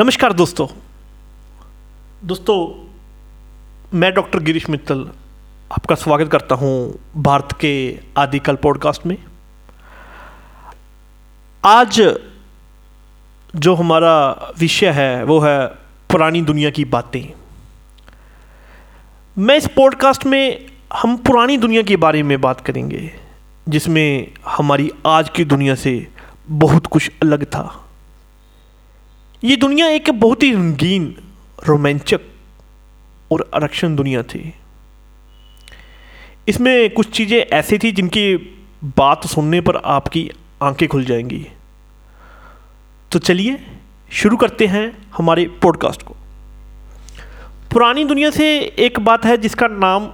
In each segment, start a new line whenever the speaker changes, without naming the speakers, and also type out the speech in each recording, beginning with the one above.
नमस्कार दोस्तों। दोस्तों, मैं डॉक्टर गिरीश मित्तल आपका स्वागत करता हूँ भारत के आदिकल पॉडकास्ट में। आज जो हमारा विषय है, वो है पुरानी दुनिया की बातें। मैं इस पॉडकास्ट में हम पुरानी दुनिया के बारे में बात करेंगे, जिसमें हमारी आज की दुनिया से बहुत कुछ अलग था। ये दुनिया एक बहुत ही रंगीन, रोमांचक और आरक्षण दुनिया थी। इसमें कुछ चीज़ें ऐसी थी जिनकी बात सुनने पर आपकी आँखें खुल जाएँगी। तो चलिए, शुरू करते हैं हमारे पॉडकास्ट को। पुरानी दुनिया से एक बात है जिसका नाम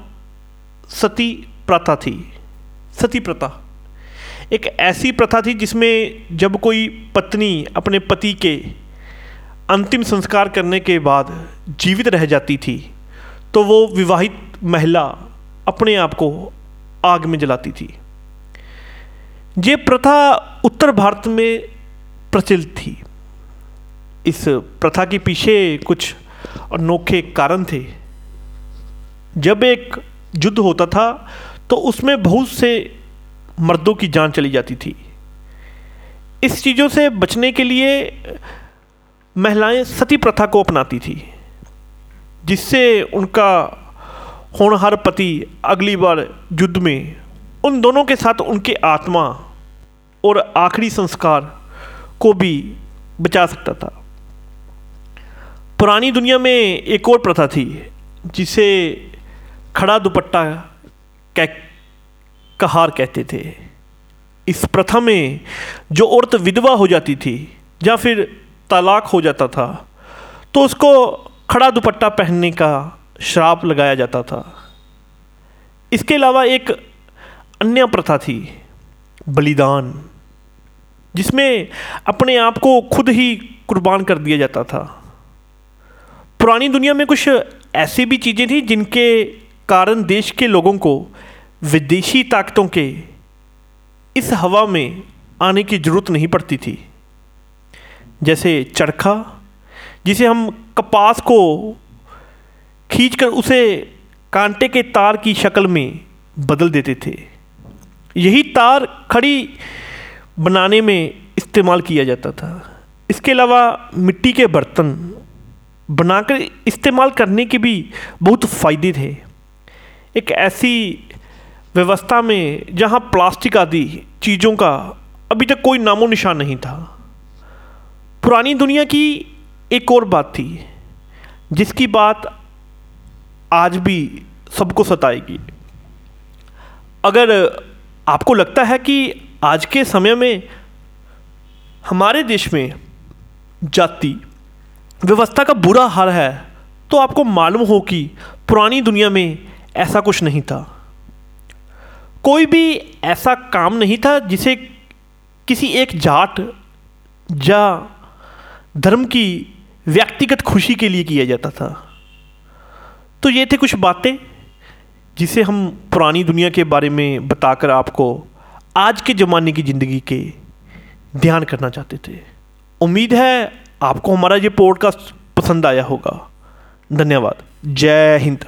सती प्रथा थी। सती प्रथा। एक ऐसी प्रथा थी जिसमें जब कोई पत्नी अपने पति के अंतिम संस्कार करने के बाद जीवित रह जाती थी तो वो विवाहित महिला अपने आप को आग में जलाती थी। ये प्रथा उत्तर भारत में प्रचलित थी। इस प्रथा के पीछे कुछ अनोखे कारण थे। जब एक युद्ध होता था तो उसमें बहुत से मर्दों की जान चली जाती थी। इस चीज़ों से बचने के लिए महिलाएँ सती प्रथा को अपनाती थी, जिससे उनका होनहार पति अगली बार युद्ध में उन दोनों के साथ उनके आत्मा और आखिरी संस्कार को भी बचा सकता था। पुरानी दुनिया में एक और प्रथा थी, जिसे खड़ा दुपट्टा कह कहार कहते थे। इस प्रथा में जो औरत विधवा हो जाती थी या फिर तलाक हो जाता था तो उसको खड़ा दुपट्टा पहनने का श्राप लगाया जाता था। इसके अलावा एक अन्य प्रथा थी, बलिदान, जिसमें अपने आप को खुद ही कुर्बान कर दिया जाता था। पुरानी दुनिया में कुछ ऐसी भी चीज़ें थी जिनके कारण देश के लोगों को विदेशी ताकतों के इस हवा में आने की ज़रूरत नहीं पड़ती थी। जैसे चरखा, जिसे हम कपास को खींचकर उसे कांटे के तार की शक्ल में बदल देते थे। यही तार खड़ी बनाने में इस्तेमाल किया जाता था। इसके अलावा मिट्टी के बर्तन बनाकर इस्तेमाल करने के भी बहुत फ़ायदे थे। एक ऐसी व्यवस्था में जहाँ प्लास्टिक आदि चीज़ों का अभी तक कोई नामो निशान नहीं था। पुरानी दुनिया की एक और बात थी, जिसकी बात आज भी सबको सताएगी। अगर आपको लगता है कि आज के समय में हमारे देश में जाति व्यवस्था का बुरा हाल है तो आपको मालूम हो कि पुरानी दुनिया में ऐसा कुछ नहीं था। कोई भी ऐसा काम नहीं था जिसे किसी एक जाट या धर्म की व्यक्तिगत खुशी के लिए किया जाता था। तो ये थे कुछ बातें जिसे हम पुरानी दुनिया के बारे में बताकर आपको आज के ज़माने की ज़िंदगी के ध्यान करना चाहते थे। उम्मीद है आपको हमारा ये पॉडकास्ट पसंद आया होगा। धन्यवाद। जय हिंद।